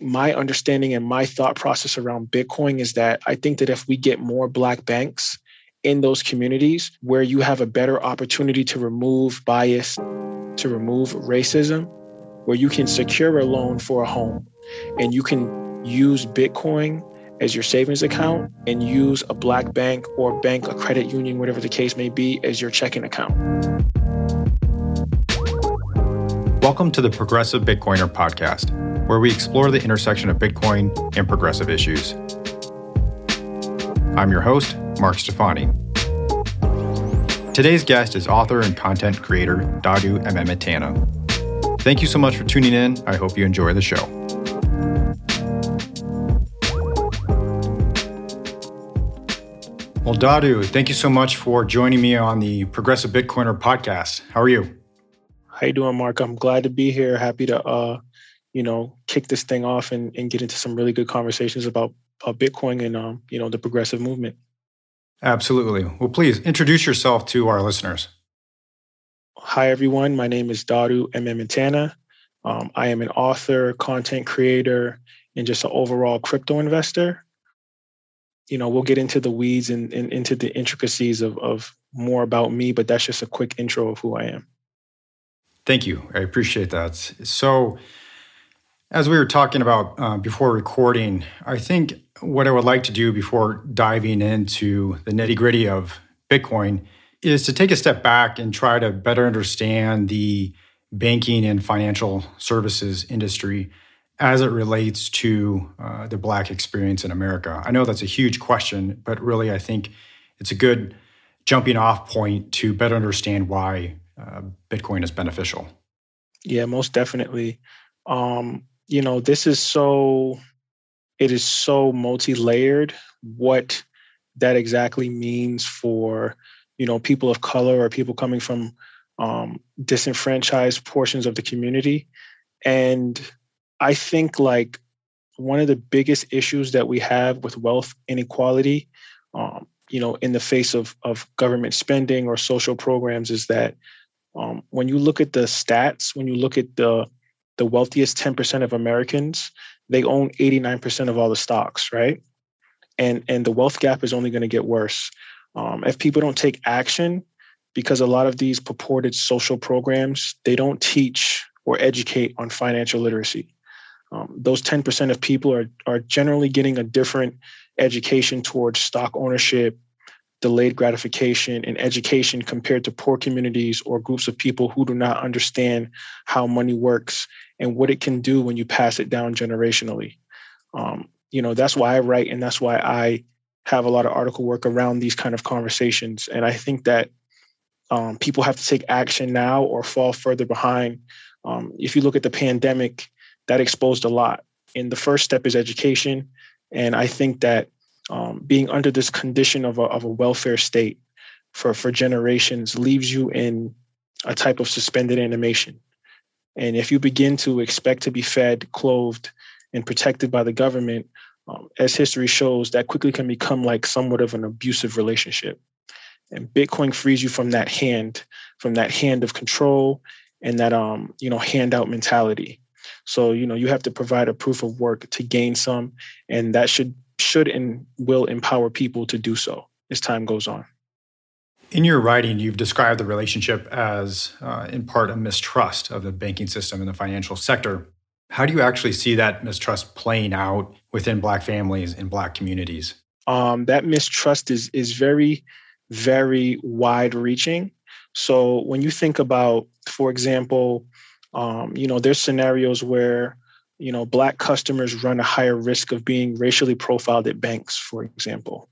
my understanding and my thought process around Bitcoin is that I think that if we get more Black banks in those communities where you have a better opportunity to remove bias, to remove racism, where you can secure a loan for a home and you can use Bitcoin as your savings account and use a black bank or bank, a credit union, whatever the case may be, as your checking account. Welcome to the Progressive Bitcoiner podcast, where we explore the intersection of Bitcoin and progressive issues. I'm your host, Mark Stefani. Today's guest is author and content creator Dawdu M. Amantanah. Thank you so much for tuning in. I hope you enjoy the show. Well, Dawdu, thank you so much for joining me on the Progressive Bitcoiner podcast. How are you? How you doing, Mark? I'm glad to be here. Happy to, uh, you know, kick this thing off and, and get into some really good conversations about, about Bitcoin and, um, you know, the progressive movement. Absolutely. Well, please introduce yourself to our listeners. Hi, everyone. My name is Dawdu M. Amantanah. Um, I am an author, content creator, and just an overall crypto investor you know, we'll get into the weeds and, and into the intricacies of, of more about me, but that's just a quick intro of who I am. Thank you. I appreciate that. So, as we were talking about uh, before recording, I think what I would like to do before diving into the nitty gritty of Bitcoin is to take a step back and try to better understand the banking and financial services industry as it relates to uh, the Black experience in America? I know that's a huge question, but really, I think it's a good jumping off point to better understand why uh, Bitcoin is beneficial. Yeah, most definitely. Um, you know, this is so, it is so multi layered what that exactly means for, you know, people of color or people coming from um, disenfranchised portions of the community. And I think like one of the biggest issues that we have with wealth inequality, um, you know, in the face of of government spending or social programs, is that um, when you look at the stats, when you look at the the wealthiest 10% of Americans, they own 89% of all the stocks, right? And and the wealth gap is only going to get worse um, if people don't take action, because a lot of these purported social programs they don't teach or educate on financial literacy um, those 10% of people are, are generally getting a different education towards stock ownership, delayed gratification, and education compared to poor communities or groups of people who do not understand how money works and what it can do when you pass it down generationally. Um, you know, that's why I write and that's why I have a lot of article work around these kind of conversations. And I think that um, people have to take action now or fall further behind. Um, if you look at the pandemic, that exposed a lot. And the first step is education. And I think that um, being under this condition of a, of a welfare state for, for generations leaves you in a type of suspended animation. And if you begin to expect to be fed, clothed, and protected by the government, um, as history shows, that quickly can become like somewhat of an abusive relationship. And Bitcoin frees you from that hand, from that hand of control and that um, you know, handout mentality. So, you know, you have to provide a proof of work to gain some, and that should should and will empower people to do so as time goes on. In your writing, you've described the relationship as, uh, in part, a mistrust of the banking system and the financial sector. How do you actually see that mistrust playing out within Black families and Black communities? Um, that mistrust is is very, very wide reaching. So when you think about, for example, um, you know, there's scenarios where you know black customers run a higher risk of being racially profiled at banks, for example.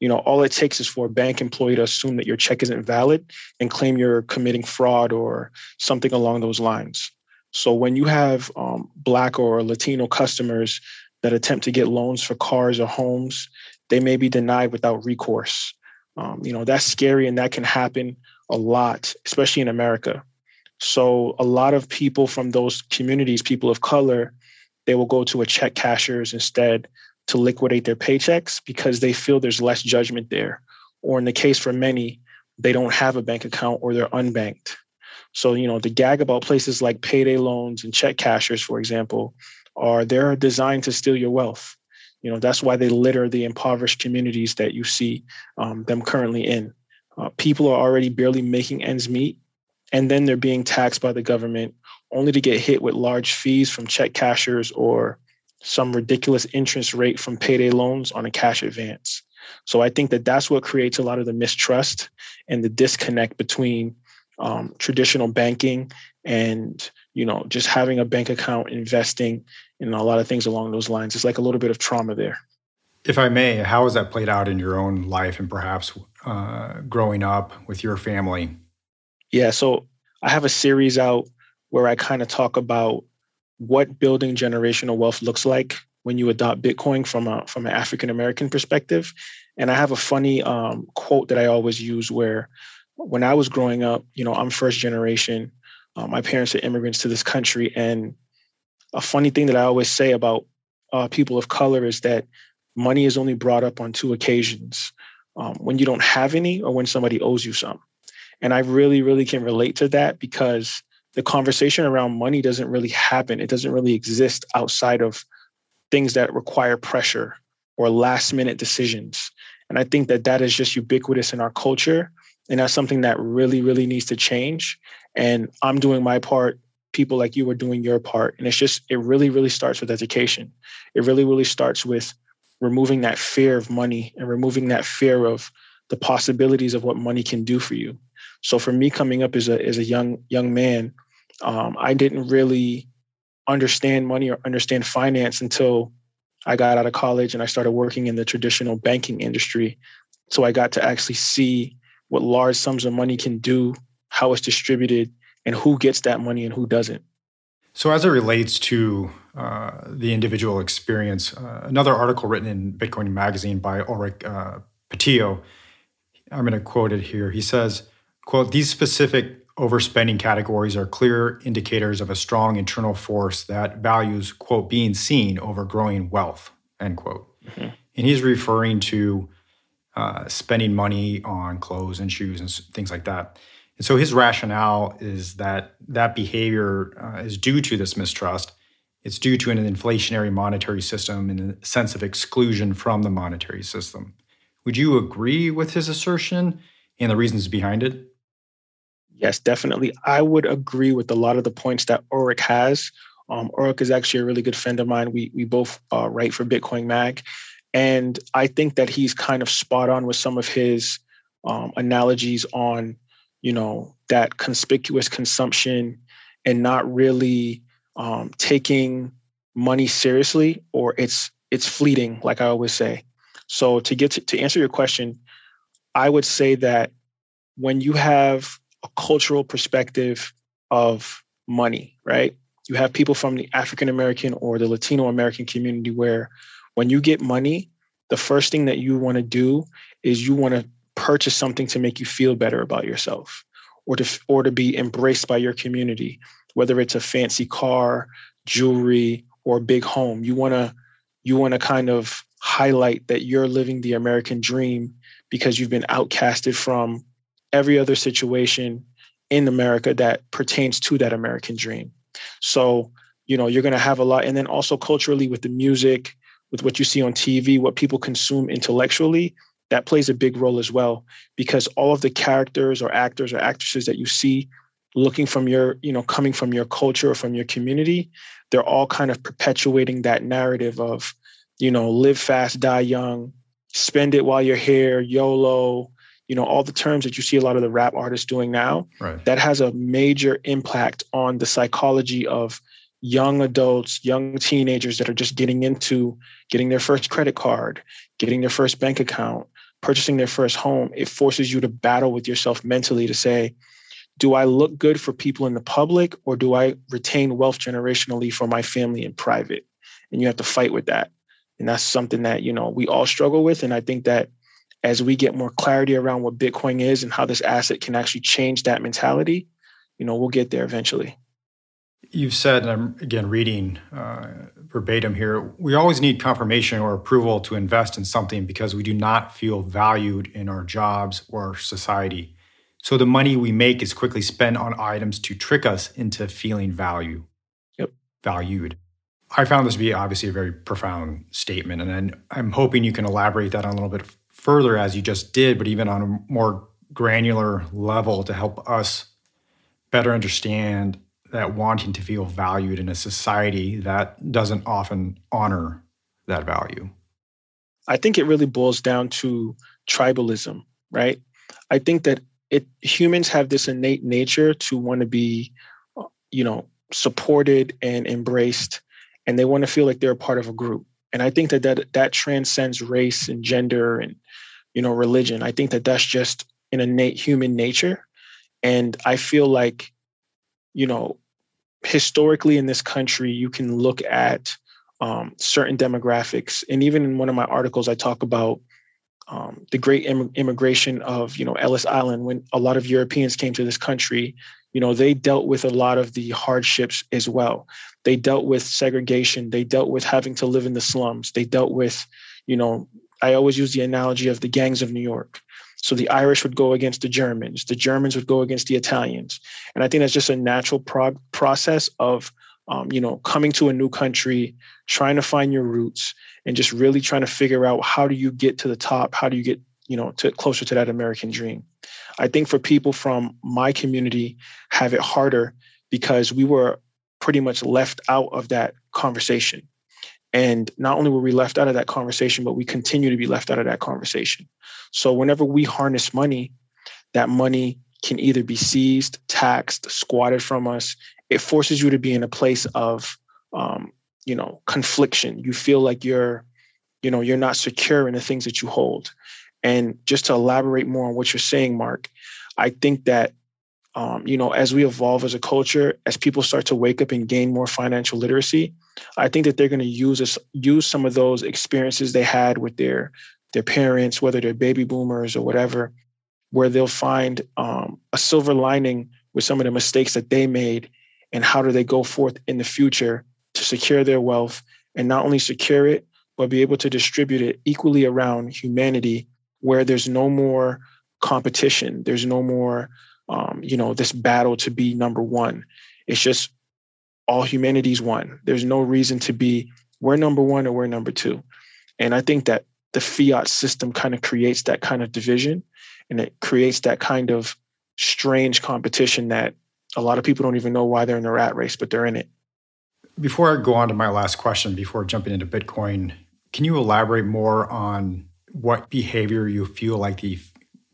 You know, all it takes is for a bank employee to assume that your check isn't valid and claim you're committing fraud or something along those lines. So when you have um, black or Latino customers that attempt to get loans for cars or homes, they may be denied without recourse. Um, you know, that's scary and that can happen a lot, especially in America. So a lot of people from those communities, people of color, they will go to a check cashers instead to liquidate their paychecks because they feel there's less judgment there. Or in the case for many, they don't have a bank account or they're unbanked. So, you know, the gag about places like payday loans and check cashers, for example, are they're designed to steal your wealth. You know, that's why they litter the impoverished communities that you see um, them currently in. Uh, people are already barely making ends meet, and then they're being taxed by the government only to get hit with large fees from check cashers or some ridiculous interest rate from payday loans on a cash advance. So I think that that's what creates a lot of the mistrust and the disconnect between um, traditional banking and you know just having a bank account, investing, and a lot of things along those lines. It's like a little bit of trauma there. If I may, how has that played out in your own life and perhaps uh, growing up with your family? Yeah, so I have a series out where I kind of talk about what building generational wealth looks like when you adopt Bitcoin from a from an African American perspective. And I have a funny um, quote that I always use where when I was growing up, you know, I'm first generation. Uh, my parents are immigrants to this country, and a funny thing that I always say about uh, people of color is that money is only brought up on two occasions: um, when you don't have any, or when somebody owes you some. And I really, really can relate to that because the conversation around money doesn't really happen. It doesn't really exist outside of things that require pressure or last minute decisions. And I think that that is just ubiquitous in our culture. And that's something that really, really needs to change. And I'm doing my part. People like you are doing your part. And it's just, it really, really starts with education. It really, really starts with removing that fear of money and removing that fear of the possibilities of what money can do for you. So for me, coming up as a as a young young man, um, I didn't really understand money or understand finance until I got out of college and I started working in the traditional banking industry. So I got to actually see what large sums of money can do, how it's distributed, and who gets that money and who doesn't. So, as it relates to uh, the individual experience, uh, another article written in Bitcoin Magazine by Ulrich uh, Patillo, I'm going to quote it here. He says, quote, these specific overspending categories are clear indicators of a strong internal force that values, quote, being seen over growing wealth, end quote. Mm-hmm. And he's referring to uh, spending money on clothes and shoes and things like that. And so his rationale is that that behavior uh, is due to this mistrust. It's due to an inflationary monetary system and a sense of exclusion from the monetary system. Would you agree with his assertion and the reasons behind it? Yes, definitely. I would agree with a lot of the points that Ulrich has. Um, is actually a really good friend of mine. We we both uh, write for Bitcoin Mag, and I think that he's kind of spot on with some of his um, analogies on, you know, that conspicuous consumption and not really um, taking money seriously, or it's it's fleeting, like I always say. So to get to, to answer your question, I would say that when you have a cultural perspective of money, right? You have people from the African American or the Latino American community where when you get money, the first thing that you want to do is you want to purchase something to make you feel better about yourself or to or to be embraced by your community, whether it's a fancy car, jewelry, or a big home. You want to you want to kind of highlight that you're living the American dream because you've been outcasted from every other situation in America that pertains to that American dream. So, you know, you're going to have a lot. And then also culturally with the music, with what you see on TV, what people consume intellectually, that plays a big role as well because all of the characters or actors or actresses that you see looking from your, you know, coming from your culture or from your community, they're all kind of perpetuating that narrative of, you know, live fast, die young, spend it while you're here, YOLO, you know all the terms that you see a lot of the rap artists doing now right. that has a major impact on the psychology of young adults young teenagers that are just getting into getting their first credit card getting their first bank account purchasing their first home. It forces you to battle with yourself mentally to say do i look good for people in the public or do i retain wealth generationally for my family in private? And you have to fight with that. And that's something that you know we all struggle with. And i think that as we get more clarity around what Bitcoin is and how this asset can actually change that mentality, you know, we'll get there eventually. You've said, and I'm again reading uh, verbatim here, we always need confirmation or approval to invest in something because we do not feel valued in our jobs or society. So the money we make is quickly spent on items to trick us into feeling value. Yep. Valued. I found this to be obviously a very profound statement. And I'm hoping you can elaborate that on a little bit further as you just did, but even on a more granular level to help us better understand that wanting to feel valued in a society that doesn't often honor that value. I think it really boils down to tribalism, right? I think that it humans have this innate nature to want to be, uh, you know, supported and embraced, and they want to feel like they're a part of a group. And I think that that that transcends race and gender and you know religion. I think that that's just an innate human nature, and I feel like, you know, historically in this country, you can look at um, certain demographics. And even in one of my articles, I talk about um, the great Im- immigration of you know Ellis Island when a lot of Europeans came to this country. You know they dealt with a lot of the hardships as well. They dealt with segregation. They dealt with having to live in the slums. They dealt with, you know, I always use the analogy of the gangs of New York. So the Irish would go against the Germans. The Germans would go against the Italians. And I think that's just a natural prog- process of um, you know, coming to a new country, trying to find your roots, and just really trying to figure out how do you get to the top? How do you get, you know, to closer to that American dream? I think for people from my community have it harder because we were pretty much left out of that conversation. And not only were we left out of that conversation, but we continue to be left out of that conversation. So whenever we harness money, that money can either be seized, taxed, squatted from us. It forces you to be in a place of, um, you know, confliction. You feel like you're, you know, you're not secure in the things that you hold. And just to elaborate more on what you're saying, Mark, I think that, um, you know, as we evolve as a culture, as people start to wake up and gain more financial literacy, I think that they're going to use us, use some of those experiences they had with their their parents, whether they're baby boomers or whatever, where they'll find um, a silver lining with some of the mistakes that they made and how do they go forth in the future to secure their wealth and not only secure it but be able to distribute it equally around humanity where there's no more competition there's no more um, you know this battle to be number one. It's just all humanity's one there's no reason to be we're number one or we're number two. And i think that the fiat system kind of creates that kind of division and it creates that kind of strange competition that a lot of people don't even know why they're in the rat race, but they're in it. Before I go on to my last question, before jumping into Bitcoin, can you elaborate more on what behavior you feel like the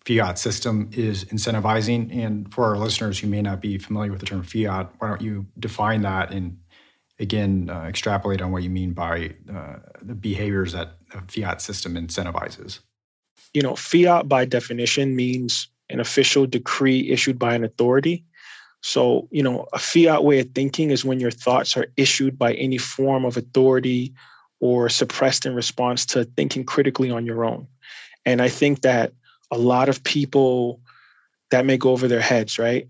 fiat system is incentivizing? And for our listeners who may not be familiar with the term fiat, why don't you define that and again uh, extrapolate on what you mean by uh, the behaviors that a fiat system incentivizes? you know, fiat by definition means an official decree issued by an authority. So, you know, a fiat way of thinking is when your thoughts are issued by any form of authority or suppressed in response to thinking critically on your own. And I think that a lot of people that may go over their heads, right?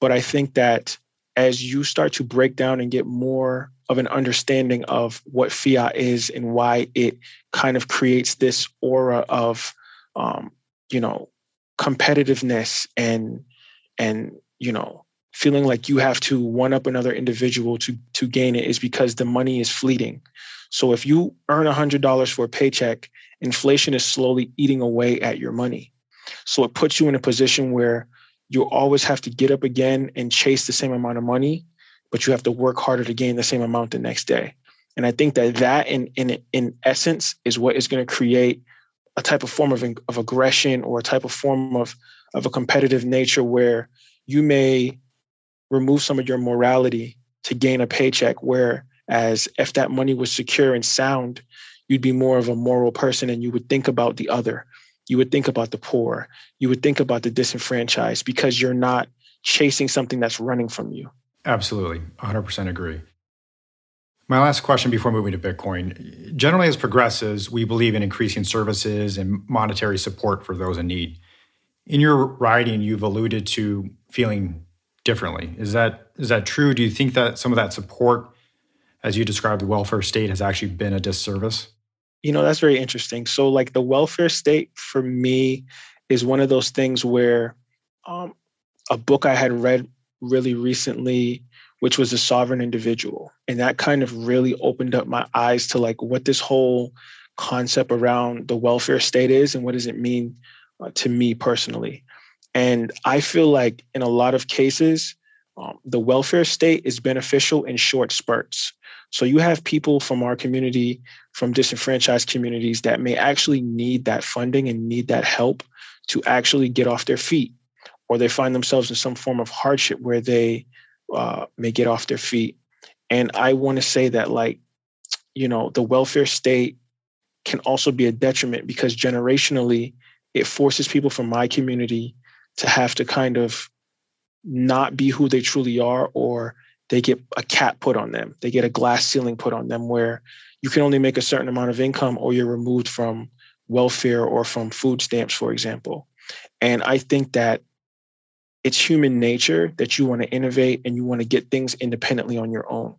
But I think that as you start to break down and get more of an understanding of what fiat is and why it kind of creates this aura of um, you know, competitiveness and and you know, feeling like you have to one up another individual to to gain it is because the money is fleeting. So if you earn $100 for a paycheck, inflation is slowly eating away at your money. So it puts you in a position where you always have to get up again and chase the same amount of money, but you have to work harder to gain the same amount the next day. And I think that that in in in essence is what is going to create a type of form of, of aggression or a type of form of, of a competitive nature where you may remove some of your morality to gain a paycheck whereas if that money was secure and sound you'd be more of a moral person and you would think about the other you would think about the poor you would think about the disenfranchised because you're not chasing something that's running from you absolutely 100% agree my last question before moving to Bitcoin. Generally, as progressives, we believe in increasing services and monetary support for those in need. In your writing, you've alluded to feeling differently. Is that is that true? Do you think that some of that support, as you described the welfare state, has actually been a disservice? You know, that's very interesting. So, like the welfare state for me is one of those things where um, a book I had read really recently which was a sovereign individual. And that kind of really opened up my eyes to like what this whole concept around the welfare state is and what does it mean uh, to me personally. And I feel like in a lot of cases, um, the welfare state is beneficial in short spurts. So you have people from our community, from disenfranchised communities that may actually need that funding and need that help to actually get off their feet, or they find themselves in some form of hardship where they uh, may get off their feet. And I want to say that, like, you know, the welfare state can also be a detriment because generationally, it forces people from my community to have to kind of not be who they truly are or they get a cap put on them. They get a glass ceiling put on them where you can only make a certain amount of income or you're removed from welfare or from food stamps for example. And i think that it's human nature that you want to innovate and you want to get things independently on your own.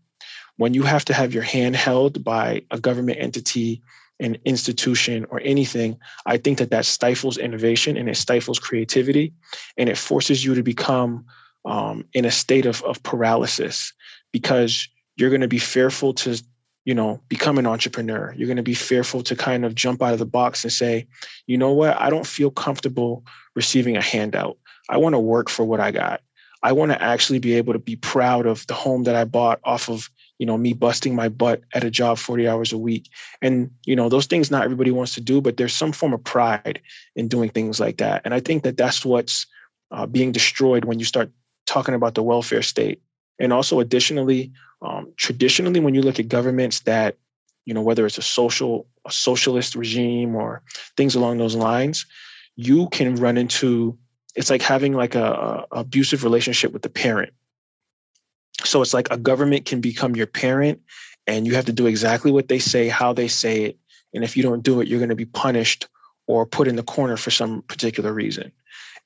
When you have to have your hand held by a government entity an institution or anything, I think that that stifles innovation and it stifles creativity and it forces you to become um, in a state of, of paralysis because you're going to be fearful to you know become an entrepreneur. You're going to be fearful to kind of jump out of the box and say you know what? I don't feel comfortable receiving a handout. I want to work for what i got. I want to actually be able to be proud of the home that i bought off of you know me busting my butt at a job 40 hours a week. And you know those things not everybody wants to do but there's some form of pride in doing things like that. And i think that that's what's uh, being destroyed when you start talking about the welfare state. And also additionally um, traditionally when you look at governments that you know whether it's a social a socialist regime or things along those lines you can run into it's like having like a, a abusive relationship with the parent so it's like a government can become your parent and you have to do exactly what they say, how they say it. And if you don't do it, you're going to be punished or put in the corner for some particular reason.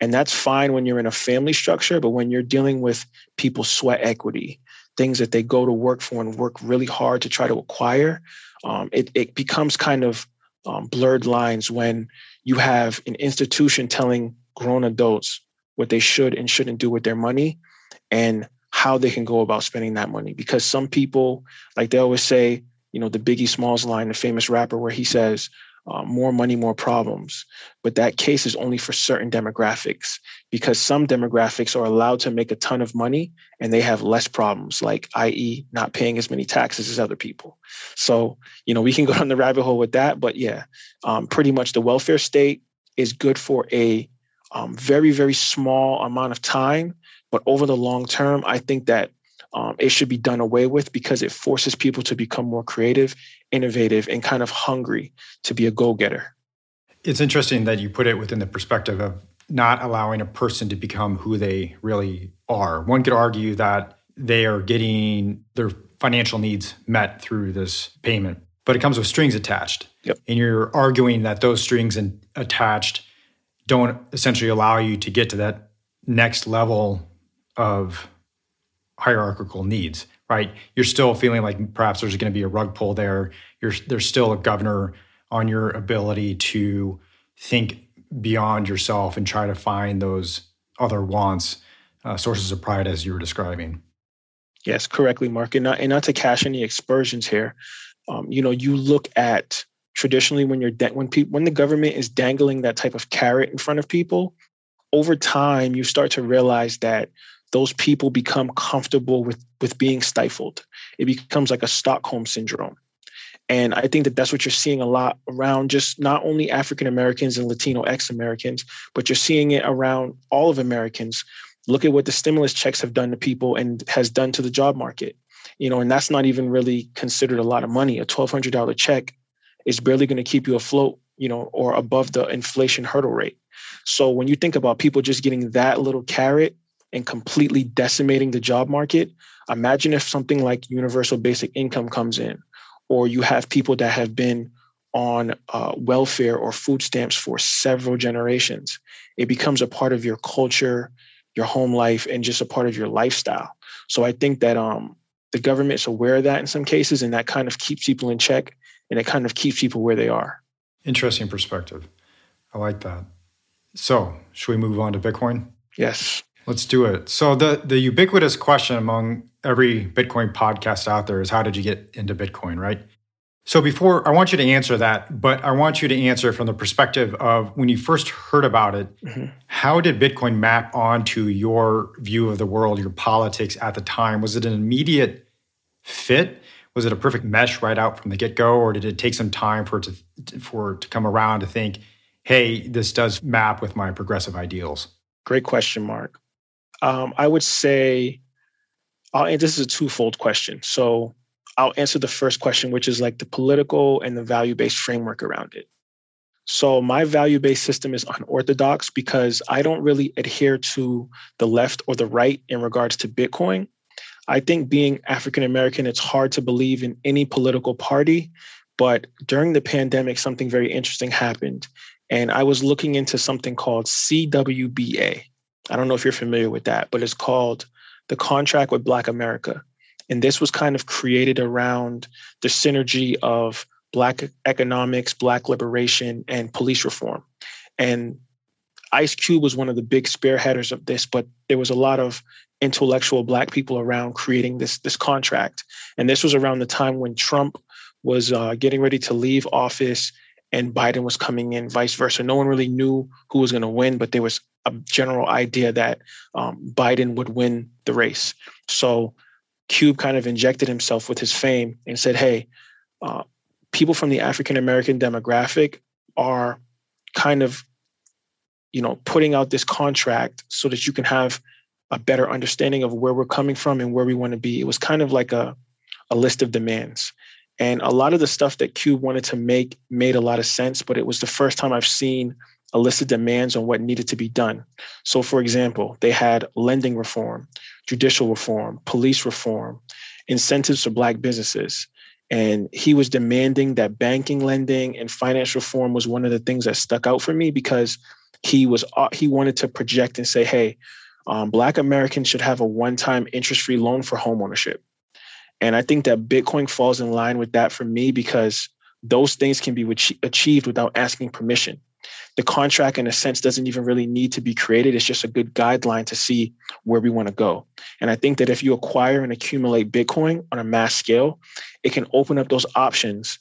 And that's fine when you're in a family structure, but when you're dealing with people's sweat equity, things that they go to work for and work really hard to try to acquire, um, it, it becomes kind of um, blurred lines when you have an institution telling grown adults what they should and shouldn't do with their money. And how they can go about spending that money. Because some people, like they always say, you know, the Biggie Smalls line, the famous rapper, where he says, uh, more money, more problems. But that case is only for certain demographics because some demographics are allowed to make a ton of money and they have less problems, like, i.e., not paying as many taxes as other people. So, you know, we can go down the rabbit hole with that. But yeah, um, pretty much the welfare state is good for a um, very, very small amount of time but over the long term, I think that um, it should be done away with because it forces people to become more creative, innovative, and kind of hungry to be a go getter. It's interesting that you put it within the perspective of not allowing a person to become who they really are. One could argue that they are getting their financial needs met through this payment, but it comes with strings attached. Yep. And you're arguing that those strings in, attached don't essentially allow you to get to that next level of hierarchical needs, right? You're still feeling like perhaps there's going to be a rug pull there. You're, there's still a governor on your ability to think beyond yourself and try to find those other wants, uh, sources of pride, as you were describing. Yes, correctly, Mark. And not, and not to cash any aspersions here. Um, you know, you look at traditionally when you're de- when people when the government is dangling that type of carrot in front of people, over time you start to realize that those people become comfortable with with being stifled. It becomes like a stockholm syndrome. And i think that that's what you're seeing a lot around just not only african americans and latino x americans but you're seeing it around all of americans. Look at what the stimulus checks have done to people and has done to the job market. You know and that's not even really considered a lot of money. A $1200 check is barely going to keep you afloat you know or above the inflation hurdle rate. So when you think about people just getting that little carrot and completely decimating the job market, imagine if something like universal basic income comes in, or you have people that have been on uh, welfare or food stamps for several generations. It becomes a part of your culture, your home life, and just a part of your lifestyle. So I think that um, the government's aware of that in some cases, and that kind of keeps people in check and it kind of keeps people where they are. Interesting perspective. I like that. So, should we move on to Bitcoin? Yes. Let's do it. So the the ubiquitous question among every Bitcoin podcast out there is how did you get into Bitcoin, right? So before I want you to answer that, but I want you to answer from the perspective of when you first heard about it, mm-hmm. how did Bitcoin map onto your view of the world, your politics at the time? Was it an immediate fit? Was it a perfect mesh right out from the get-go or did it take some time for it to for it to come around to think, "Hey, this does map with my progressive ideals?" Great question, Mark. Um, I would say, uh, and this is a twofold question. So I'll answer the first question, which is like the political and the value based framework around it. So, my value based system is unorthodox because I don't really adhere to the left or the right in regards to Bitcoin. I think being African American, it's hard to believe in any political party. But during the pandemic, something very interesting happened. And I was looking into something called CWBA. I don't know if you're familiar with that, but it's called the Contract with Black America. And this was kind of created around the synergy of Black economics, Black liberation, and police reform. And Ice Cube was one of the big spearheaders of this, but there was a lot of intellectual Black people around creating this, this contract. And this was around the time when Trump was uh, getting ready to leave office and Biden was coming in, vice versa. No one really knew who was going to win, but there was a general idea that um, Biden would win the race. So Cube kind of injected himself with his fame and said, hey, uh, people from the African American demographic are kind of, you know, putting out this contract so that you can have a better understanding of where we're coming from and where we want to be. It was kind of like a, a list of demands. And a lot of the stuff that Cube wanted to make made a lot of sense, but it was the first time I've seen a list of demands on what needed to be done. So, for example, they had lending reform, judicial reform, police reform, incentives for Black businesses. And he was demanding that banking, lending, and finance reform was one of the things that stuck out for me because he was uh, he wanted to project and say, "Hey, um, Black Americans should have a one-time interest-free loan for homeownership." And I think that Bitcoin falls in line with that for me because those things can be achieved without asking permission the contract in a sense doesn't even really need to be created. It's just a good guideline to see where we want to go. And i think that if you acquire and accumulate bitcoin on a mass scale it can open up those options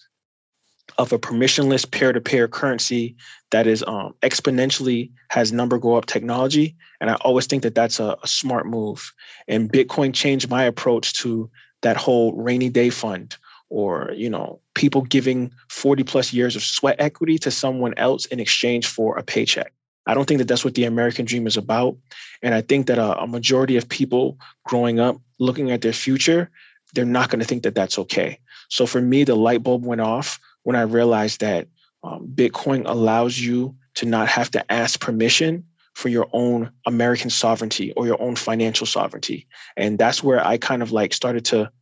of a permissionless peer-to-peer currency that is um, exponentially has number go up technology. And i always think that that's a, a smart move. And bitcoin changed my approach to that whole rainy day fund or you know people giving 40 plus years of sweat equity to someone else in exchange for a paycheck. I don't think that that's what the american dream is about. And i think that a, a majority of people growing up looking at their future they're not going to think that that's okay. So for me the light bulb went off when i realized that um, bitcoin allows you to not have to ask permission for your own american sovereignty or your own financial sovereignty. And that's where i kind of like started to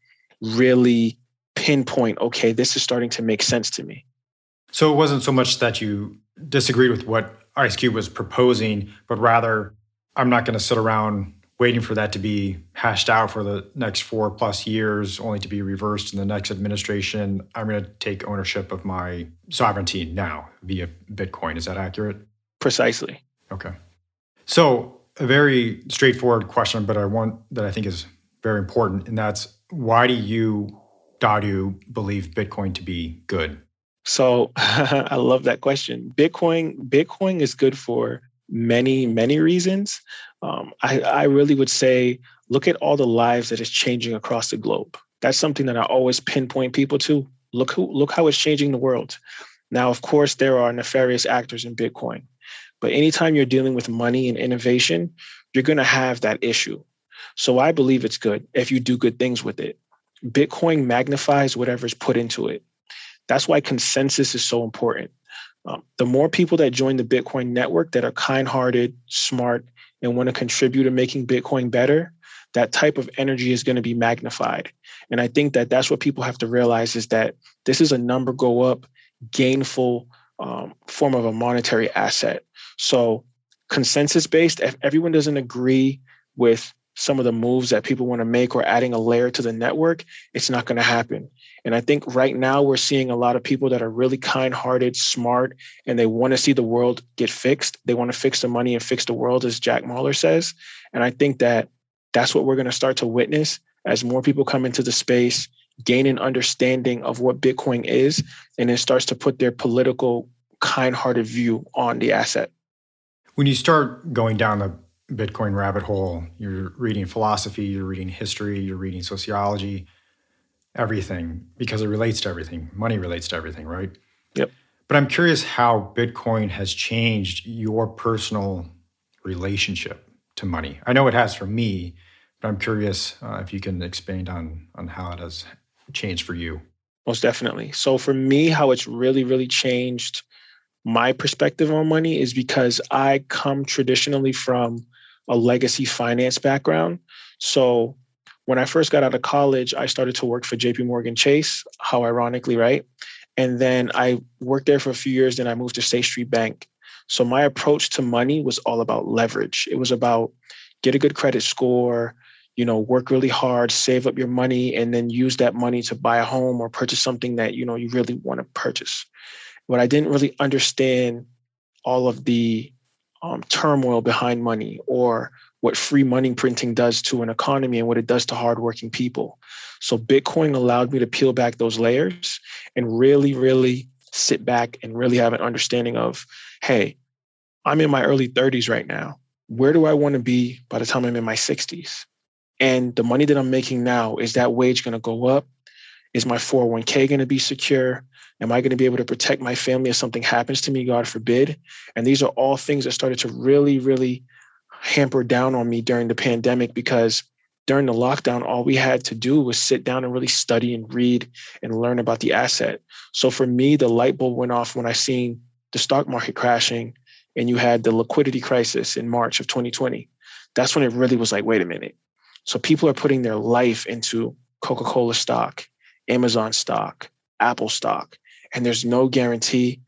really pinpoint, okay, this is starting to make sense to me. So it wasn't so much that you disagreed with what Ice Cube was proposing, but rather, I'm not going to sit around waiting for that to be hashed out for the next four plus years, only to be reversed in the next administration. I'm going to take ownership of my sovereignty now via Bitcoin. Is that accurate? Precisely. Okay. So, a very straightforward question, but I want that I think is very important, and that's why do you Dawdu believe Bitcoin to be good? So I love that question. Bitcoin, Bitcoin is good for many, many reasons. Um, I, I really would say look at all the lives that is changing across the globe. That's something that I always pinpoint people to. Look who look how it's changing the world. Now, of course, there are nefarious actors in Bitcoin, but anytime you're dealing with money and innovation, you're going to have that issue. So I believe it's good if you do good things with it. Bitcoin magnifies whatever's put into it. That's why consensus is so important. Um, the more people that join the Bitcoin network that are kind hearted, smart, and want to contribute to making Bitcoin better, that type of energy is going to be magnified. And I think that that's what people have to realize is that this is a number go up, gainful um, form of a monetary asset. So, consensus based, if everyone doesn't agree with some of the moves that people want to make or adding a layer to the network, it's not going to happen. And I think right now we're seeing a lot of people that are really kind hearted, smart, and they want to see the world get fixed. They want to fix the money and fix the world, as Jack Mallers says. And I think that that's what we're going to start to witness as more people come into the space, gain an understanding of what Bitcoin is, and then starts to put their political, kind hearted view on the asset. When you start going down the Bitcoin rabbit hole. You're reading philosophy, you're reading history, you're reading sociology, everything, because it relates to everything. Money relates to everything, right? Yep. But I'm curious how Bitcoin has changed your personal relationship to money. I know it has for me, but I'm curious uh, if you can expand on on how it has changed for you. Most definitely. So for me, how it's really, really changed my perspective on money is because I come traditionally from a legacy finance background. So when I first got out of college, I started to work for JP Morgan Chase, how ironically, right? And then I worked there for a few years, then I moved to State Street Bank. So my approach to money was all about leverage. It was about get a good credit score, you know, work really hard, save up your money, and then use that money to buy a home or purchase something that, you know, you really want to purchase. But I didn't really understand all of the um, turmoil behind money or what free money printing does to an economy and what it does to hardworking people. So Bitcoin allowed me to peel back those layers and really, really sit back and really have an understanding of, hey, I'm in my early 30s right now. Where do I want to be by the time I'm in my 60s? And the money that I'm making now, is that wage going to go up? Is my 401k going to be secure? Am I going to be able to protect my family if something happens to me, God forbid? And these are all things that started to really, really hamper down on me during the pandemic because during the lockdown, all we had to do was sit down and really study and read and learn about the asset. So for me, the light bulb went off when I seen the stock market crashing and you had the liquidity crisis in March of 2020. That's when it really was like, wait a minute. So people are putting their life into Coca Cola stock, Amazon stock, Apple stock and there's no guarantee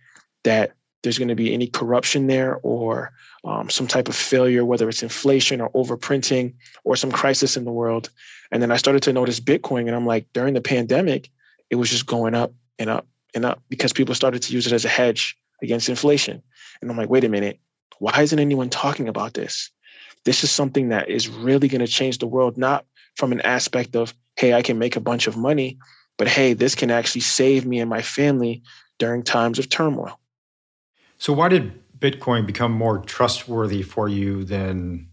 that there's going to be any corruption there or um, some type of failure, whether it's inflation or overprinting or some crisis in the world. And then I started to notice Bitcoin, and I'm like, during the pandemic, it was just going up and up and up because people started to use it as a hedge against inflation. And I'm like, wait a minute, why isn't anyone talking about this? This is something that is really going to change the world, not from an aspect of, hey, I can make a bunch of money, but hey, this can actually save me and my family during times of turmoil. So, why did Bitcoin become more trustworthy for you than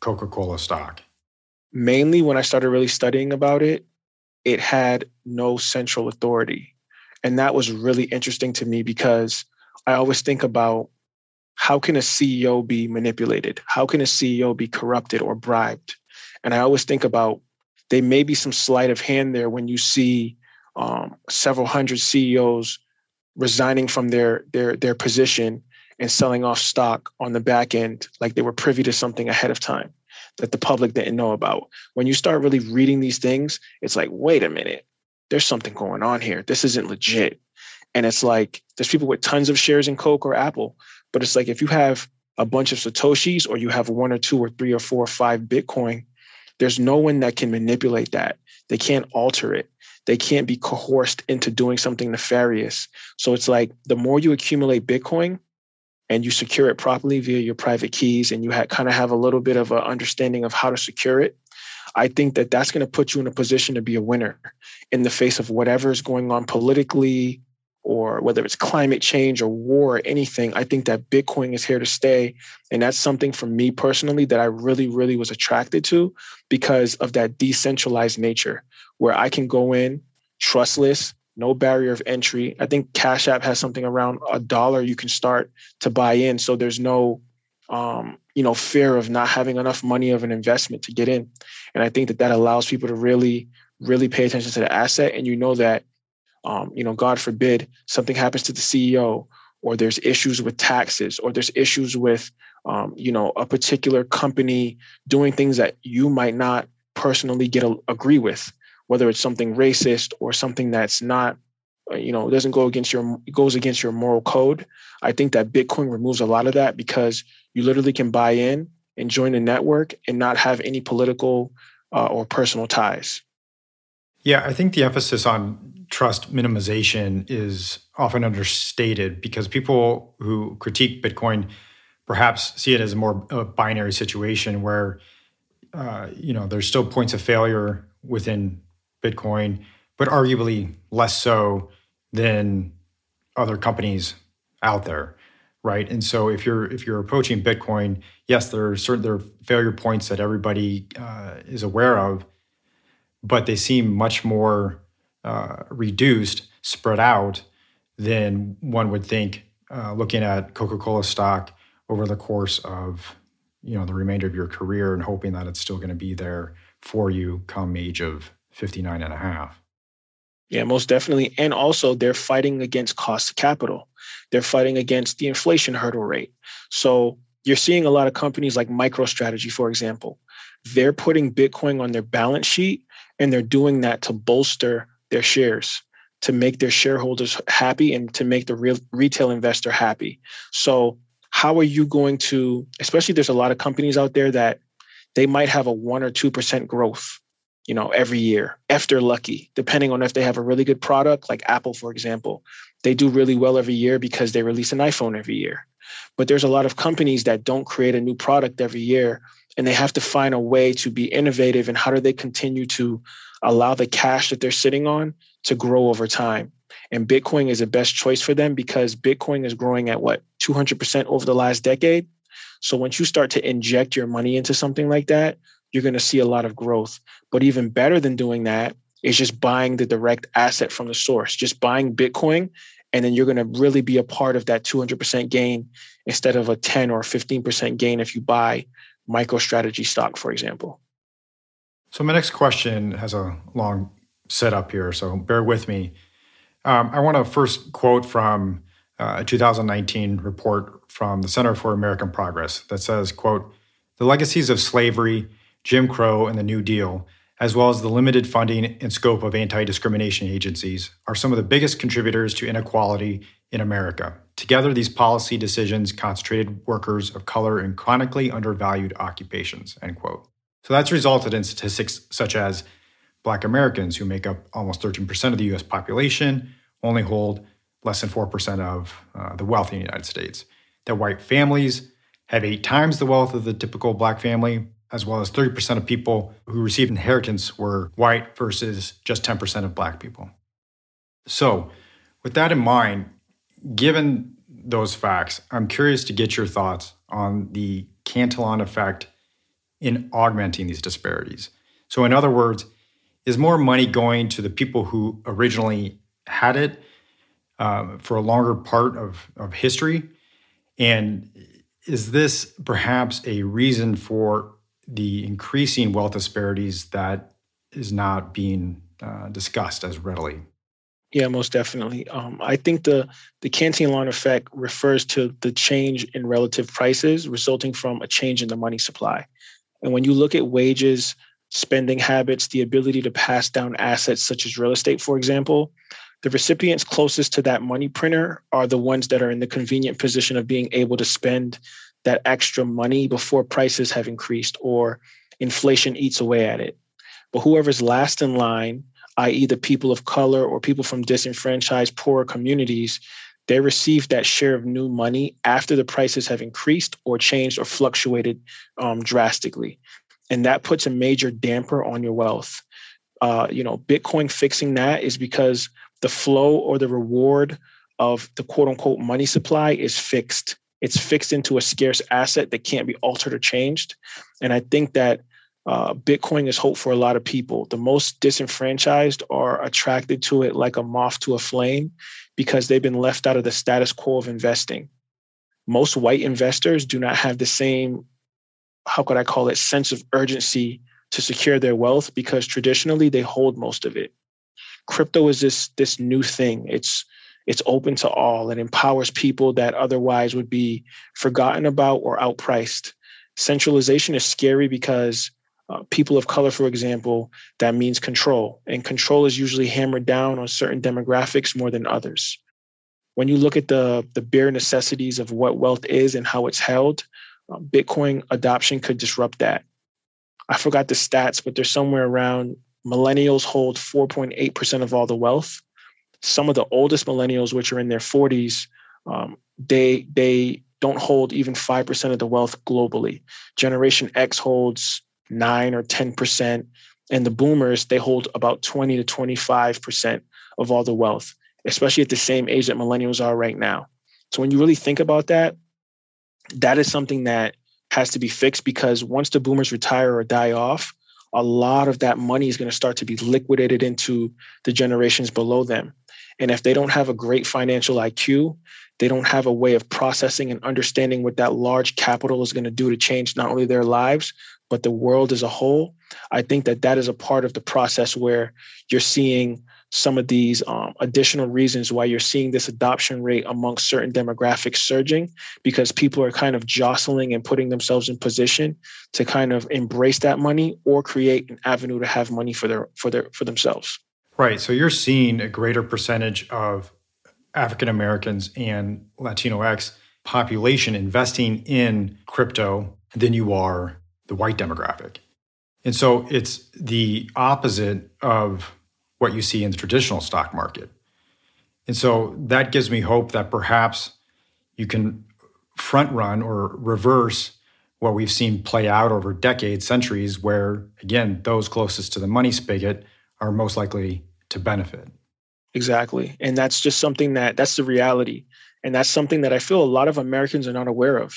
Coca Cola stock? Mainly when I started really studying about it, it had no central authority. And that was really interesting to me because I always think about how can a CEO be manipulated? How can a CEO be corrupted or bribed? And I always think about there may be some sleight of hand there when you see um, several hundred CEOs resigning from their their their position and selling off stock on the back end like they were privy to something ahead of time that the public didn't know about. When you start really reading these things, it's like, wait a minute, there's something going on here. This isn't legit. And it's like there's people with tons of shares in Coke or Apple, but it's like if you have a bunch of Satoshis or you have one or two or three or four or five Bitcoin, there's no one that can manipulate that. They can't alter it. They can't be coerced into doing something nefarious. So it's like the more you accumulate Bitcoin and you secure it properly via your private keys and you ha- kind of have a little bit of an understanding of how to secure it, I think that that's going to put you in a position to be a winner in the face of whatever is going on politically, or whether it's climate change or war or anything, I think that Bitcoin is here to stay. And that's something for me personally that I really, really was attracted to because of that decentralized nature where I can go in trustless, no barrier of entry. I think Cash App has something around a dollar you can start to buy in. So there's no um, you know, fear of not having enough money of an investment to get in. And I think that that allows people to really, really pay attention to the asset. And you know that um, you know, God forbid something happens to the CEO, or there's issues with taxes, or there's issues with, um, you know, a particular company doing things that you might not personally get a, agree with, whether it's something racist or something that's not, uh, you know, doesn't go against your goes against your moral code. I think that Bitcoin removes a lot of that because you literally can buy in and join the network and not have any political uh, or personal ties. Yeah, I think the emphasis on trust minimization is often understated because people who critique Bitcoin perhaps see it as a more a binary situation where uh, you know there's still points of failure within Bitcoin, but arguably less so than other companies out there, right? And so if you're if you're approaching Bitcoin, yes, there are certain there are failure points that everybody uh, is aware of, but they seem much more uh, reduced, spread out than one would think uh, looking at Coca-Cola stock over the course of you know the remainder of your career and hoping that it's still going to be there for you come age of 59 and a half. Yeah, most definitely. And also, they're fighting against cost of capital. They're fighting against the inflation hurdle rate. So you're seeing a lot of companies like MicroStrategy, for example. They're putting Bitcoin on their balance sheet, and they're doing that to bolster their shares, to make their shareholders happy, and to make the real retail investor happy. So, how are you going to? Especially, there's a lot of companies out there that they might have a one or two percent growth you know, every year if they're lucky, depending on if they have a really good product, like Apple, for example. They do really well every year because they release an iPhone every year. But there's a lot of companies that don't create a new product every year and they have to find a way to be innovative and how do they continue to allow the cash that they're sitting on to grow over time. And Bitcoin is the best choice for them because Bitcoin is growing at what 200% over the last decade. So once you start to inject your money into something like that, you're going to see a lot of growth. But even better than doing that is just buying the direct asset from the source, just buying Bitcoin. And then you're going to really be a part of that 200% gain instead of a 10 or 15% gain if you buy MicroStrategy stock, for example. So, my next question has a long setup here, so bear with me. Um, I want to first quote from uh, a 2019 report from the Center for American Progress that says, quote, the legacies of slavery Jim Crow, and the New Deal, as well as the limited funding and scope of anti discrimination agencies, are some of the biggest contributors to inequality in America. Together, these policy decisions concentrated workers of color in chronically undervalued occupations. End quote. So that's resulted in statistics such as Black Americans, who make up almost 13% of the US population, only hold less than 4% of uh, the wealth in the United States. That white families have eight times the wealth of the typical Black family, as well as 30% of people who received inheritance were white versus just 10% of black people. So, with that in mind, given those facts, I'm curious to get your thoughts on the Cantillon effect in augmenting these disparities. So, in other words, is more money going to the people who originally had it um, for a longer part of, of history? And is this perhaps a reason for the increasing wealth disparities that is not being uh, discussed as readily. Yeah, most definitely. Um, I think the the Cantillon effect refers to the change in relative prices resulting from a change in the money supply. And when you look at wages, spending habits, the ability to pass down assets such as real estate, for example, the recipients closest to that money printer are the ones that are in the convenient position of being able to spend that extra money before prices have increased or inflation eats away at it. But whoever's last in line, i.e., the people of color or people from disenfranchised, poorer communities, they receive that share of new money after the prices have increased or changed or fluctuated um, drastically. And that puts a major damper on your wealth. Uh, you know, Bitcoin fixing that is because the flow or the reward of the quote unquote money supply is fixed it's fixed into a scarce asset that can't be altered or changed. And I think that uh, Bitcoin is hope for a lot of people. The most disenfranchised are attracted to it like a moth to a flame because they've been left out of the status quo of investing. Most white investors do not have the same, how could I call it, sense of urgency to secure their wealth because traditionally they hold most of it. Crypto is this this new thing. It's it's open to all. It empowers people that otherwise would be forgotten about or outpriced. Centralization is scary because uh, people of color, for example, that means control. And control is usually hammered down on certain demographics more than others. When you look at the, the bare necessities of what wealth is and how it's held, uh, Bitcoin adoption could disrupt that. I forgot the stats, but they're somewhere around millennials hold 4.8% of all the wealth. Some of the oldest millennials, which are in their 40s, um, they they don't hold even 5% of the wealth globally. Generation X holds 9 or 10%. And the boomers, they hold about 20 to 25% of all the wealth, especially at the same age that millennials are right now. So when you really think about that, that is something that has to be fixed because once the boomers retire or die off, a lot of that money is going to start to be liquidated into the generations below them. And if they don't have a great financial IQ, they don't have a way of processing and understanding what that large capital is going to do to change not only their lives, but the world as a whole. I think that that is a part of the process where you're seeing some of these um, additional reasons why you're seeing this adoption rate amongst certain demographics surging because people are kind of jostling and putting themselves in position to kind of embrace that money or create an avenue to have money for their for their for themselves right so you're seeing a greater percentage of african americans and latino x population investing in crypto than you are the white demographic and so it's the opposite of what you see in the traditional stock market. And so that gives me hope that perhaps you can front run or reverse what we've seen play out over decades, centuries, where again, those closest to the money spigot are most likely to benefit. Exactly. And that's just something that that's the reality. And that's something that I feel a lot of Americans are not aware of.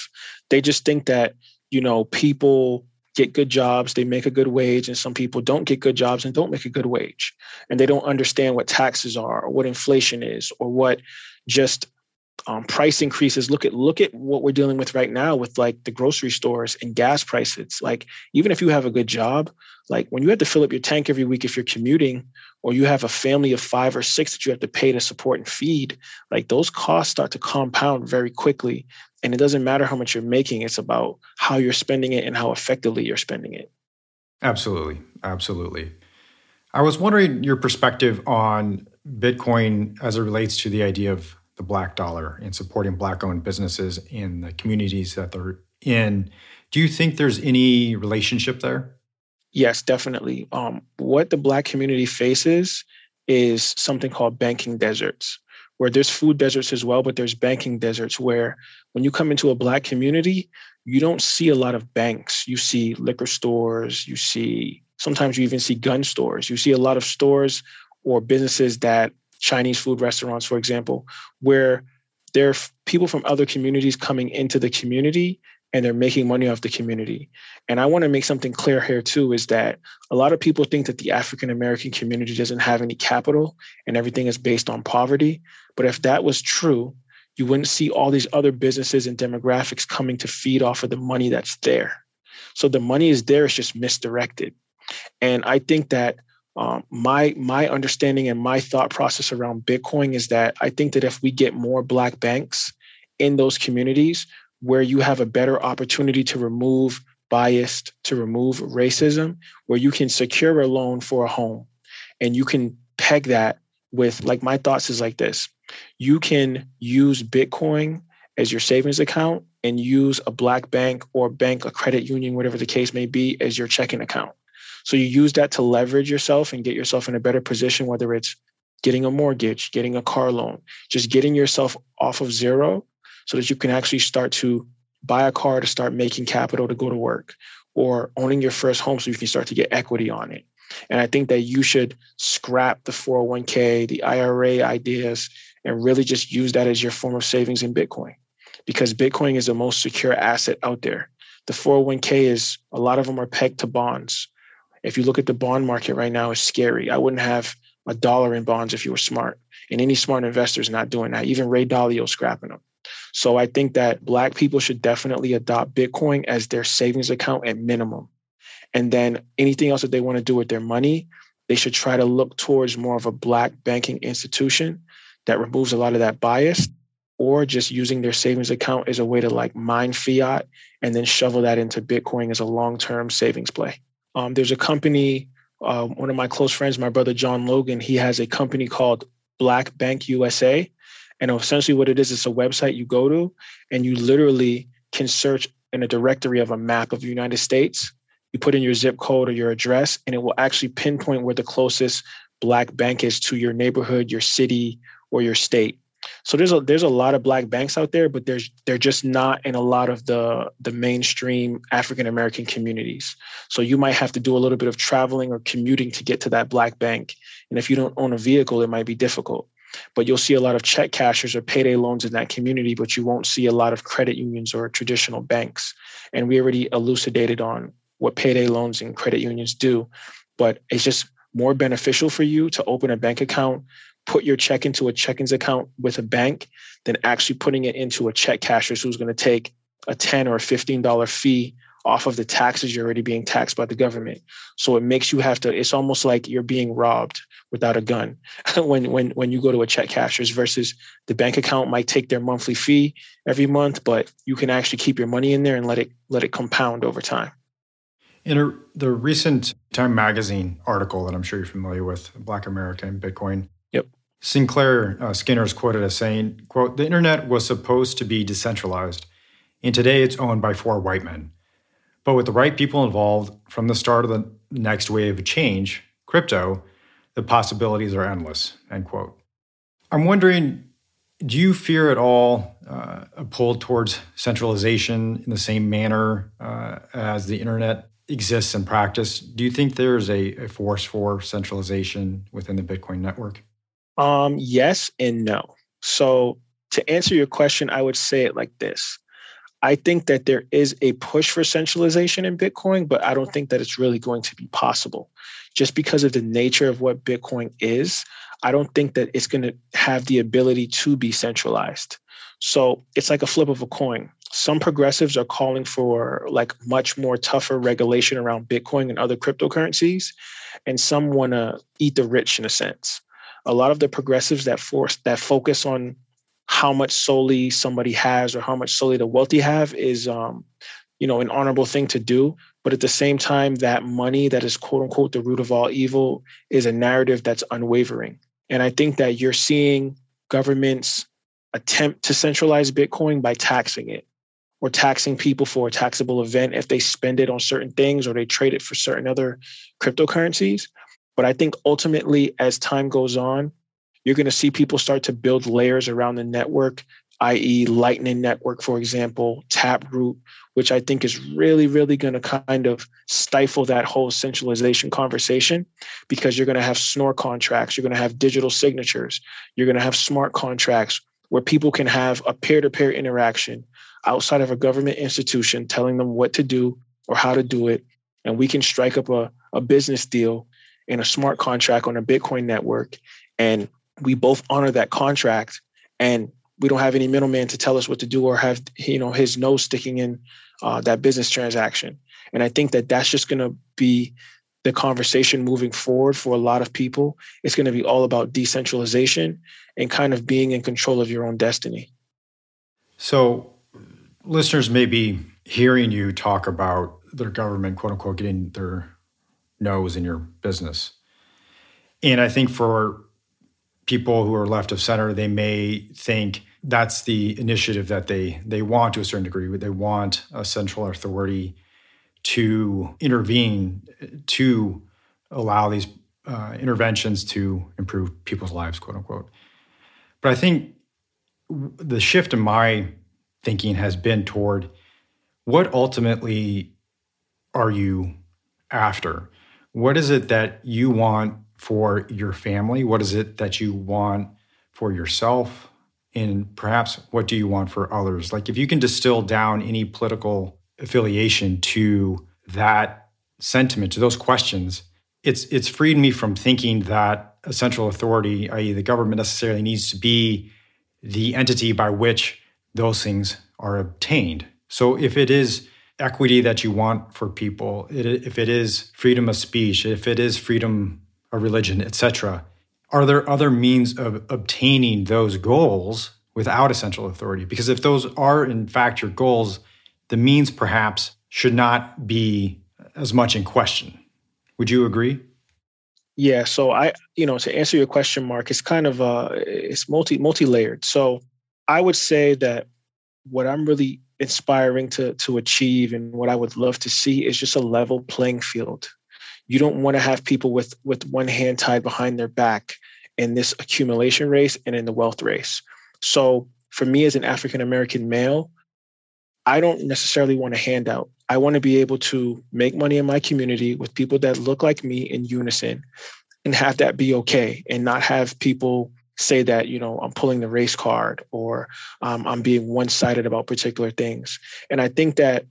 They just think that, you know, people get good jobs, they make a good wage, and some people don't get good jobs and don't make a good wage. And they don't understand what taxes are or what inflation is or what just um, price increases. Look at look at what we're dealing with right now with like the grocery stores and gas prices. Like even if you have a good job, like when you have to fill up your tank every week if you're commuting, or you have a family of five or six that you have to pay to support and feed, like those costs start to compound very quickly. And it doesn't matter how much you're making; it's about how you're spending it and how effectively you're spending it. Absolutely, absolutely. I was wondering your perspective on Bitcoin as it relates to the idea of the black dollar and supporting black owned businesses in the communities that they're in. Do you think there's any relationship there? Yes, definitely. Um, what the black community faces is something called banking deserts, where there's food deserts as well, but there's banking deserts where when you come into a black community, you don't see a lot of banks. You see liquor stores, you see sometimes you even see gun stores. You see a lot of stores or businesses that Chinese food restaurants, for example, where there are people from other communities coming into the community and they're making money off the community. And I want to make something clear here too is that a lot of people think that the African American community doesn't have any capital and everything is based on poverty. But if that was true, you wouldn't see all these other businesses and demographics coming to feed off of the money that's there. So the money is there, it's just misdirected. And I think that um, my my understanding and my thought process around Bitcoin is that I think that if we get more black banks in those communities where you have a better opportunity to remove biased, to remove racism, where you can secure a loan for a home and you can peg that with like my thoughts is like this. You can use Bitcoin as your savings account and use a black bank or bank, a credit union, whatever the case may be, as your checking account. So you use that to leverage yourself and get yourself in a better position, whether it's getting a mortgage, getting a car loan, just getting yourself off of zero so that you can actually start to buy a car to start making capital to go to work or owning your first home so you can start to get equity on it. And I think that you should scrap the 401k, the IRA ideas, and really just use that as your form of savings in Bitcoin because Bitcoin is the most secure asset out there. The 401k is a lot of them are pegged to bonds if you look at the bond market right now, it's scary. I wouldn't have a dollar in bonds if you were smart. And any smart investor is not doing that. Even Ray Dalio scrapping them. So I think that Black people should definitely adopt Bitcoin as their savings account at minimum. And then anything else that they want to do with their money, they should try to look towards more of a Black banking institution that removes a lot of that bias or just using their savings account as a way to like mine fiat and then shovel that into Bitcoin as a long term savings play. Um, there's a company, uh, one of my close friends, my brother John Logan, he has a company called Black Bank USA. And essentially, what it is, it's a website you go to and you literally can search in a directory of a map of the United States. You put in your zip code or your address, and it will actually pinpoint where the closest black bank is to your neighborhood, your city, or your state. So there's a there's a lot of black banks out there, but there's they're just not in a lot of the the mainstream African American communities. So you might have to do a little bit of traveling or commuting to get to that black bank. And if you don't own a vehicle, it might be difficult. But you'll see a lot of check cashers or payday loans in that community, but you won't see a lot of credit unions or traditional banks. And we already elucidated on what payday loans and credit unions do. But it's just more beneficial for you to open a bank account put your check into a checkings account with a bank than actually putting it into a check casher who's going to take a 10 or a $15 fee off of the taxes you're already being taxed by the government. So it makes you have to, it's almost like you're being robbed without a gun when when when you go to a check cashers versus the bank account might take their monthly fee every month, but you can actually keep your money in there and let it let it compound over time. In a, the recent Time Magazine article that I'm sure you're familiar with, Black America and Bitcoin, Sinclair uh, Skinner is quoted as saying, quote, the internet was supposed to be decentralized, and today it's owned by four white men. But with the right people involved from the start of the next wave of change, crypto, the possibilities are endless, end quote. I'm wondering, do you fear at all uh, a pull towards centralization in the same manner uh, as the internet exists in practice? Do you think there's a, a force for centralization within the Bitcoin network? Um, yes and no. So to answer your question, I would say it like this. I think that there is a push for centralization in Bitcoin, but I don't think that it's really going to be possible. Just because of the nature of what Bitcoin is, I don't think that it's going to have the ability to be centralized. So it's like a flip of a coin. Some progressives are calling for like much more tougher regulation around Bitcoin and other cryptocurrencies, and some want to eat the rich in a sense a lot of the progressives that force that focus on how much solely somebody has or how much solely the wealthy have is um, you know an honorable thing to do. But at the same time that money that is quote unquote the root of all evil is a narrative that's unwavering. And i think that you're seeing governments attempt to centralize bitcoin by taxing it or taxing people for a taxable event if they spend it on certain things or they trade it for certain other cryptocurrencies but I think ultimately, as time goes on, you're going to see people start to build layers around the network, i.e., Lightning Network, for example, Taproot, which I think is really, really going to kind of stifle that whole centralization conversation because you're going to have Schnorr contracts, you're going to have digital signatures, you're going to have smart contracts where people can have a peer to peer interaction outside of a government institution telling them what to do or how to do it. And we can strike up a, a business deal in a smart contract on a Bitcoin network, and we both honor that contract, and we don't have any middleman to tell us what to do or have you know his nose sticking in uh, that business transaction. And I think that that's just going to be the conversation moving forward for a lot of people. It's going to be all about decentralization and kind of being in control of your own destiny. So, listeners may be hearing you talk about their government, quote unquote, getting their nose in your business. And I think for people who are left of center, they may think that's the initiative that they they want to a certain degree. They want a central authority to intervene to allow these uh, interventions to improve people's lives, quote unquote. But I think the shift in my thinking has been toward what ultimately are you after? What is it that you want for your family? What is it that you want for yourself? And perhaps what do you want for others? Like, if you can distill down any political affiliation to that sentiment, to those questions, it's it's freed me from thinking that a central authority, i.e., the government, necessarily needs to be the entity by which those things are obtained. So, if it is equity that you want for people, if it is freedom of speech, if it is freedom of religion, etc., are there other means of obtaining those goals without a central authority? Because if those are in fact your goals, the means perhaps should not be as much in question. Would you agree? Yeah. So I, you know, to answer your question, Mark, it's kind of uh, it's multi multi layered. So I would say that what I'm really inspiring to to achieve and what I would love to see is just a level playing field. You don't want to have people with with one hand tied behind their back in this accumulation race and in the wealth race. So for me as an African American male, I don't necessarily want a handout. I want to be able to make money in my community with people that look like me in unison and have that be okay and not have people say that you know i'm pulling the race card or um, i'm being one-sided about particular things. And i think that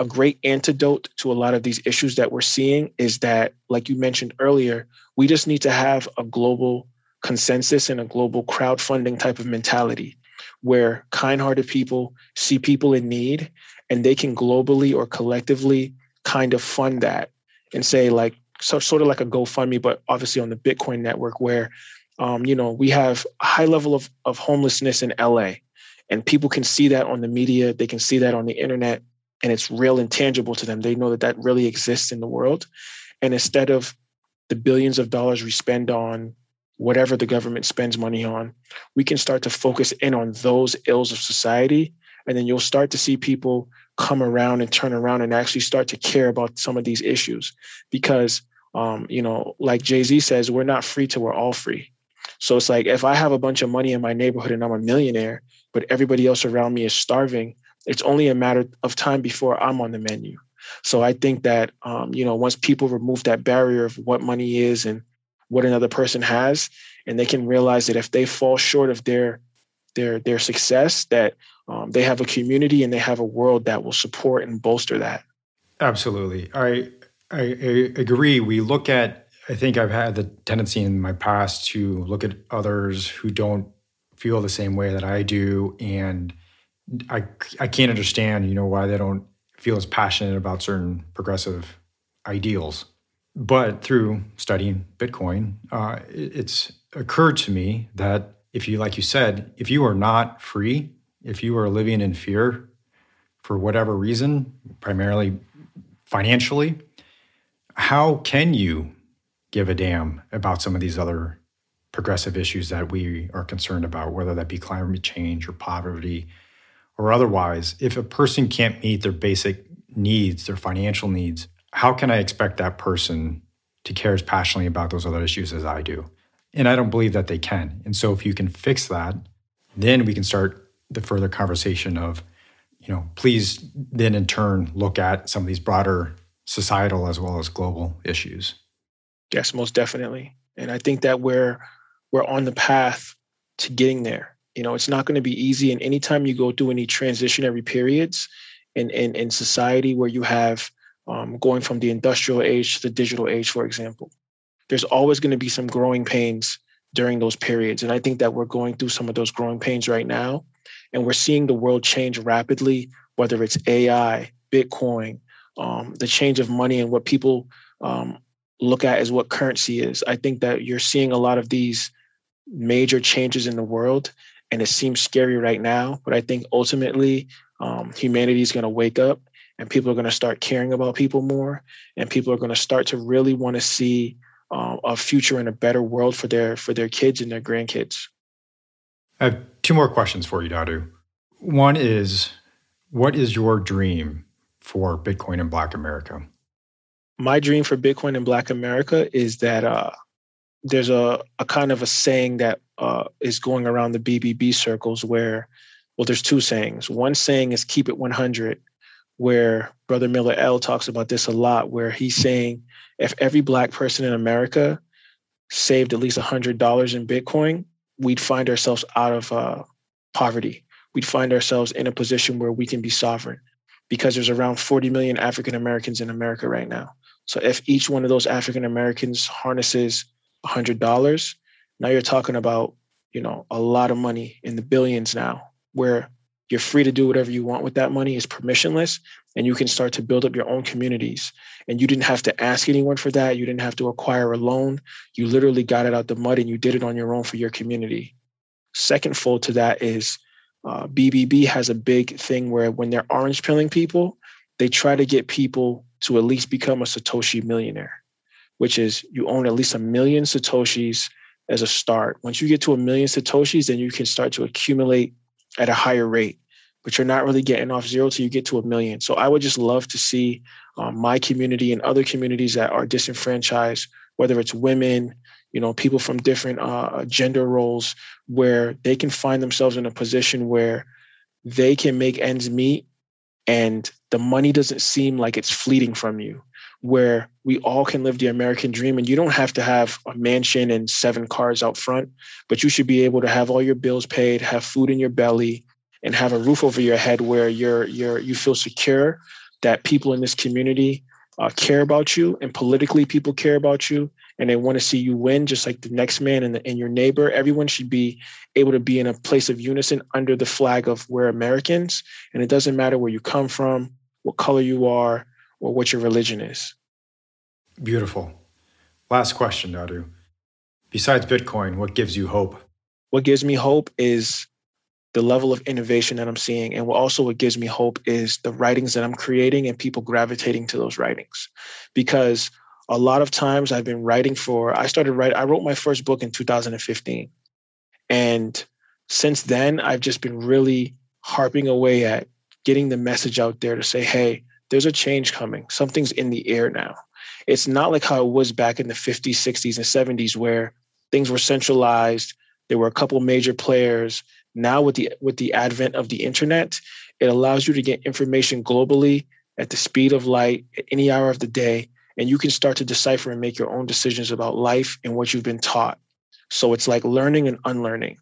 a great antidote to a lot of these issues that we're seeing is that like you mentioned earlier we just need to have a global consensus and a global crowdfunding type of mentality where kind-hearted people see people in need and they can globally or collectively kind of fund that and say like so sort of like a GoFundMe, but obviously on the Bitcoin network where um, you know, we have a high level of, of homelessness in LA, and people can see that on the media, they can see that on the internet, and it's real and tangible to them. They know that that really exists in the world. And instead of the billions of dollars we spend on whatever the government spends money on, we can start to focus in on those ills of society. And then you'll start to see people come around and turn around and actually start to care about some of these issues. Because, um, you know, like Jay Z says, we're not free till we're all free. So it's like if I have a bunch of money in my neighborhood and I'm a millionaire, but everybody else around me is starving, it's only a matter of time before I'm on the menu. So I think that um, you know once people remove that barrier of what money is and what another person has, and they can realize that if they fall short of their their their success, that um, they have a community and they have a world that will support and bolster that. Absolutely, I I, I agree. We look at I think I've had the tendency in my past to look at others who don't feel the same way that I do, and I I can't understand, you know, why they don't feel as passionate about certain progressive ideals. But through studying Bitcoin, uh, it's occurred to me that if you, like you said, if you are not free, if you are living in fear for whatever reason, primarily financially, how can you give a damn about some of these other progressive issues that we are concerned about, whether that be climate change or poverty or otherwise. If a person can't meet their basic needs, their financial needs, how can I expect that person to care as passionately about those other issues as I do? And I don't believe that they can. And so if you can fix that, then we can start the further conversation of, you know, please then in turn look at some of these broader societal as well as global issues. Yes, most definitely. And I think that we're we're on the path to getting there. You know, it's not going to be easy. And anytime you go through any transitionary periods in in, in society where you have um, going from the industrial age to the digital age, for example, there's always going to be some growing pains during those periods. And I think that we're going through some of those growing pains right now. And we're seeing the world change rapidly, whether it's AI, Bitcoin, um, the change of money and what people um, look at as what currency is. I think that you're seeing a lot of these major changes in the world, and it seems scary right now. But I think ultimately, um, humanity is going to wake up, and people are going to start caring about people more, and people are going to start to really want to see um, a future and a better world for their for their kids and their grandkids. I have two more questions for you, Dawdu. One is, what is your dream for Bitcoin and Black America? My dream for Bitcoin in Black America is that uh, there's a, a kind of a saying that uh, is going around the BBB circles where, well, there's two sayings. One saying is keep it 100, where Brother Miller L talks about this a lot, where he's saying if every Black person in America saved at least $100 in Bitcoin, we'd find ourselves out of uh, poverty. We'd find ourselves in a position where we can be sovereign because there's around 40 million African Americans in America right now. So if each one of those African Americans harnesses $100, now you're talking about, you know, a lot of money in the billions now where you're free to do whatever you want with that money is permissionless and you can start to build up your own communities. And you didn't have to ask anyone for that. You didn't have to acquire a loan. You literally got it out the mud and you did it on your own for your community. Second fold to that is uh, bbb has a big thing where when they're orange pilling people they try to get people to at least become a Satoshi millionaire, which is you own at least a million Satoshis as a start. Once you get to a million Satoshis, then you can start to accumulate at a higher rate. but you're not really getting off zero till you get to a million. So I would just love to see um, my community and other communities that are disenfranchised, whether it's women, you know, people from different uh, gender roles, where they can find themselves in a position where they can make ends meet and the money doesn't seem like it's fleeting from you where we all can live the American dream. And you don't have to have a mansion and seven cars out front, but you should be able to have all your bills paid, have food in your belly, and have a roof over your head where you're you're you feel secure that people in this community uh, care about you and politically people care about you and they want to see you win just like the next man and, the, and your neighbor everyone should be able to be in a place of unison under the flag of we're americans and it doesn't matter where you come from what color you are or what your religion is. Beautiful. Last question, Dawdu. Besides Bitcoin, what gives you hope? What gives me hope is the level of innovation that I'm seeing. And what also what gives me hope is the writings that I'm creating and people gravitating to those writings. Because a lot of times I've been writing for, I started writing, I wrote my first book in 2015. And since then, I've just been really harping away at getting the message out there to say, hey, there's a change coming. Something's in the air now. It's not like how it was back in the 50s, 60s, and 70s where things were centralized. There were a couple major players. Now with the with the advent of the internet, it allows you to get information globally at the speed of light at any hour of the day and you can start to decipher and make your own decisions about life and what you've been taught. So it's like learning and unlearning.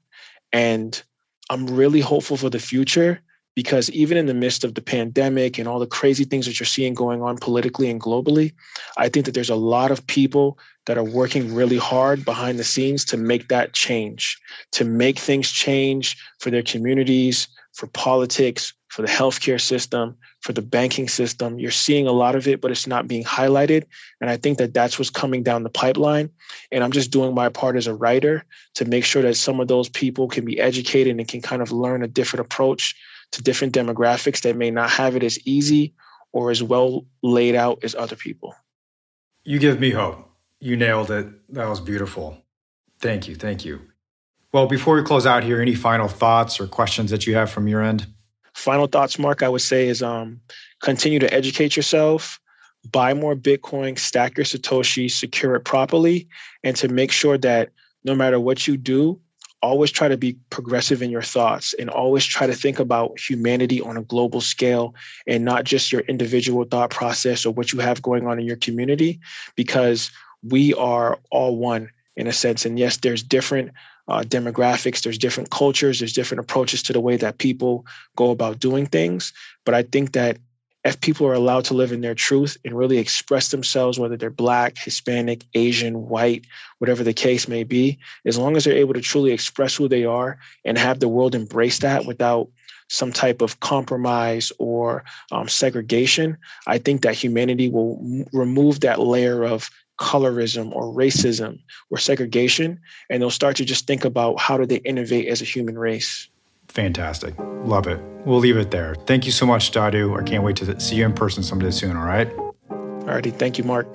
And I'm really hopeful for the future because even in the midst of the pandemic and all the crazy things that you're seeing going on politically and globally, I think that there's a lot of people that are working really hard behind the scenes to make that change, to make things change for their communities, for politics, for the healthcare system, for the banking system. You're seeing a lot of it, but it's not being highlighted. And I think that that's what's coming down the pipeline. And I'm just doing my part as a writer to make sure that some of those people can be educated and can kind of learn a different approach to different demographics that may not have it as easy or as well laid out as other people. You give me hope. You nailed it. That was beautiful. Thank you. Thank you. Well, before we close out here, any final thoughts or questions that you have from your end? Final thoughts, Mark, I would say is um, continue to educate yourself, buy more Bitcoin, stack your Satoshi, secure it properly, and to make sure that no matter what you do, always try to be progressive in your thoughts and always try to think about humanity on a global scale and not just your individual thought process or what you have going on in your community because we are all one in a sense. And yes there's different uh, demographics there's different cultures there's different approaches to the way that people go about doing things. But i think that if people are allowed to live in their truth and really express themselves, whether they're Black, Hispanic, Asian, white, whatever the case may be, as long as they're able to truly express who they are and have the world embrace that without some type of compromise or um, segregation, I think that humanity will m- remove that layer of colorism or racism or segregation, and they'll start to just think about how do they innovate as a human race. Fantastic. Love it. We'll leave it there. Thank you so much, Dawdu. I can't wait to see you in person someday soon, all right? Alrighty. Thank you, Mark.